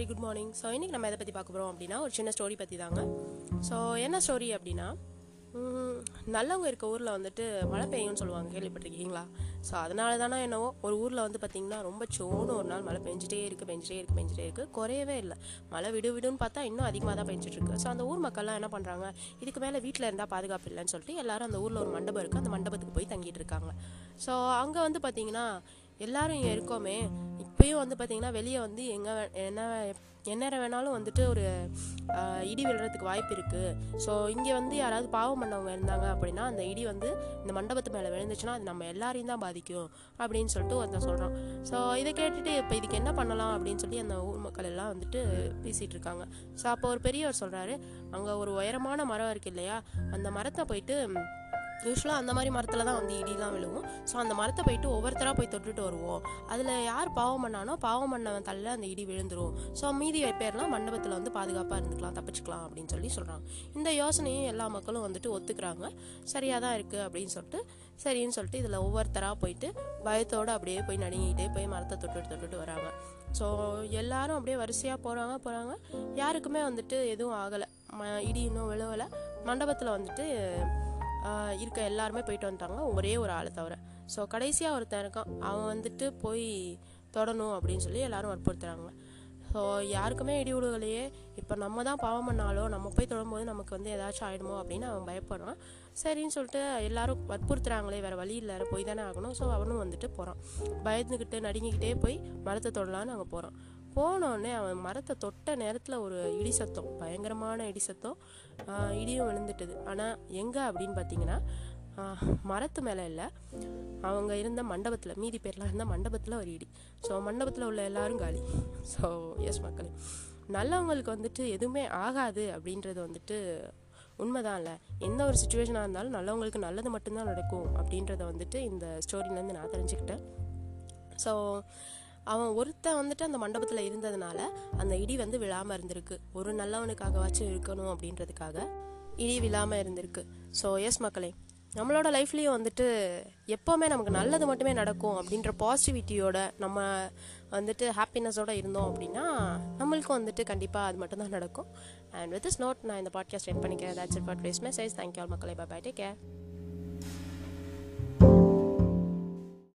Very good morning so இன்றைக்கி நம்ம எதை பற்றி பார்க்க போகிறோம் அப்படின்னா ஒரு சின்ன ஸ்டோரி பற்றி தாங்க. ஸோ என்ன ஸ்டோரி அப்படின்னா நல்லவங்க இருக்க ஊரில் வந்துட்டு மழை பெய்யும்னு சொல்லுவாங்க. கேள்விப்பட்டிருக்கீங்களா? ஸோ அதனால தானே என்னவோ ஒரு ஊரில் வந்து பார்த்திங்கன்னா ரொம்ப சோன்னு ஒரு நாள் மழை பெஞ்சிட்டே இருக்குது பெஞ்சிட்டே இருக்குது பெஞ்சிட்டே இருக்குது குறையவே இல்லை. மழை விடு விடுன்னு பார்த்தா இன்னும் அதிகமாக தான் பெஞ்சிட்ருக்கு ஸோ அந்த ஊர் மக்கள்லாம் என்ன பண்ணுறாங்க இதுக்கு மேலே வீட்டில் இருந்தால் பாதுகாப்பு இல்லைன்னு சொல்லிட்டு எல்லாரும் அந்த ஊரில் ஒரு மண்டபம் இருக்குது அந்த மண்டபத்துக்கு போய் தங்கிட்டு இருக்காங்க. ஸோ அங்கே வந்து பார்த்திங்கன்னா எல்லாரும் இங்கே இருக்கோமே. இப்பயும் வந்து பார்த்தீங்கன்னா வெளியே வந்து எங்கே என்ன எந்நேரம் வேணாலும் வந்துட்டு ஒரு இடி விழுறதுக்கு வாய்ப்பு இருக்குது ஸோ இங்கே வந்து யாராவது பாவம் பண்ணவங்க இருந்தாங்க அப்படின்னா அந்த இடி வந்து இந்த மண்டபத்து மேலே விழுந்துச்சுன்னா அது நம்ம எல்லாரையும் தான் பாதிக்கும் அப்படின்னு சொல்லிட்டு ஒருத்தன் சொல்கிறான் ஸோ இதை கேட்டுட்டு இப்போ இதுக்கு என்ன பண்ணலாம் அப்படின்னு சொல்லி அந்த ஊர் மக்கள் எல்லாம் வந்துட்டு பேசிகிட்டு இருக்காங்க. ஸோ அப்போ ஒரு பெரியவர் சொல்கிறாரு அங்கே ஒரு உயரமான மரம் இருக்கு இல்லையா? அந்த மரத்தை போயிட்டு யூஸ்வலாக அந்த மாதிரி மரத்தில் தான் வந்து இடிலாம் விழுவும். ஸோ அந்த மரத்தை போயிட்டு ஒவ்வொருத்தராக போய் தொட்டுட்டு வருவோம். அதில் யார் பாவம் பண்ணானோ பாவம் பண்ணவன் தள்ள அந்த இடி விழுந்துரும். ஸோ மீதி பேர்லாம் மண்டபத்தில் வந்து பாதுகாப்பாக இருந்துக்கலாம் தப்பிச்சுக்கலாம் அப்படின்னு சொல்லி சொல்கிறாங்க இந்த யோசனையும் எல்லா மக்களும் வந்துட்டு ஒத்துக்கிறாங்க. சரியாக தான் இருக்குது அப்படின்னு சொல்லிட்டு சரின்னு சொல்லிட்டு இதில் ஒவ்வொருத்தராக போயிட்டு பயத்தோடு அப்படியே போய் நடுங்கிட்டே போய் மரத்தை தொட்டுட்டு தொட்டுட்டு வராங்க. ஸோ எல்லாரும் அப்படியே வரிசையாக போகிறாங்க போகிறாங்க யாருக்குமே வந்துட்டு எதுவும் ஆகலை. ம இடி இன்னும் விழுவலை. மண்டபத்தில் வந்துட்டு இருக்க எல்லாருமே போயிட்டு வந்துட்டாங்க. ஒரே ஒரு ஆளை தவிர. ஸோ கடைசியாக ஒருத்தன் இருக்கான். அவன் வந்துட்டு போய் தொடணும் அப்படின்னு சொல்லி எல்லாரும் வற்புறுத்துறாங்க. ஸோ யாருக்குமே இடி விடுகலையே இப்போ நம்ம தான் பாவம் பண்ணாலோ நம்ம போய் தொடும்போது நமக்கு வந்து ஏதாச்சும் ஆகிடுமோ அப்படின்னு அவன் பயப்படுறான். சரின்னு சொல்லிட்டு எல்லாரும் வற்புறுத்துறாங்களே வேறு வழி இல்லை போய் தானே ஆகணும். ஸோ அவனும் வந்துட்டு போகிறான் பயந்துக்கிட்டு நடுங்கிக்கிட்டே போய் மரத்தை தொடலான்னு அங்கே போகிறான் போனோடனே அவன் மரத்தை தொட்ட நேரத்தில் ஒரு இடி சத்தம் பயங்கரமான இடி சத்தம் இடியும் விழுந்துட்டுது. ஆனால் எங்கே அப்படின்னு பார்த்தீங்கன்னா மரத்து மேலே இல்லை. அவங்க இருந்த மண்டபத்தில் மீதி பேர்லாம் இருந்த மண்டபத்தில் ஒரு இடி. ஸோ மண்டபத்தில் உள்ள எல்லாரும் காலி. ஸோ எஸ் மக்களே. நல்லவங்களுக்கு வந்துட்டு எதுவுமே ஆகாது அப்படின்றது வந்துட்டு உண்மைதான் இல்லை. எந்த ஒரு சுச்சுவேஷனாக இருந்தாலும் நல்லவங்களுக்கு நல்லது மட்டும்தான் நடக்கும் அப்படின்றத வந்துட்டு இந்த ஸ்டோரியிலேருந்து நான் தெரிஞ்சுக்கிட்டேன். ஸோ அவன் ஒருத்தன் வந்துட்டு அந்த மண்டபத்தில் இருந்ததுனால அந்த இடி வந்து விழாமல் இருந்திருக்கு. ஒரு நல்லவனுக்காகவாச்சும் இருக்கணும் அப்படின்றதுக்காக இடி விழாமல் இருந்திருக்கு. ஸோ எஸ் மக்களே. நம்மளோட லைஃப்லேயும் வந்துட்டு எப்போவுமே நமக்கு நல்லது மட்டுமே நடக்கும் அப்படின்ற பாசிட்டிவிட்டியோட நம்ம வந்துட்டு ஹாப்பினஸோடு இருந்தோம் அப்படின்னா நம்மளுக்கும் வந்துட்டு கண்டிப்பாக அது மட்டும்தான் நடக்கும். அண்ட் வித் இஸ் நோட் நான் இந்த பாட்காஸ்ட் என் பண்ணிக்கிறேன். That's it for today's message thank you all மக்களை. Bye bye take care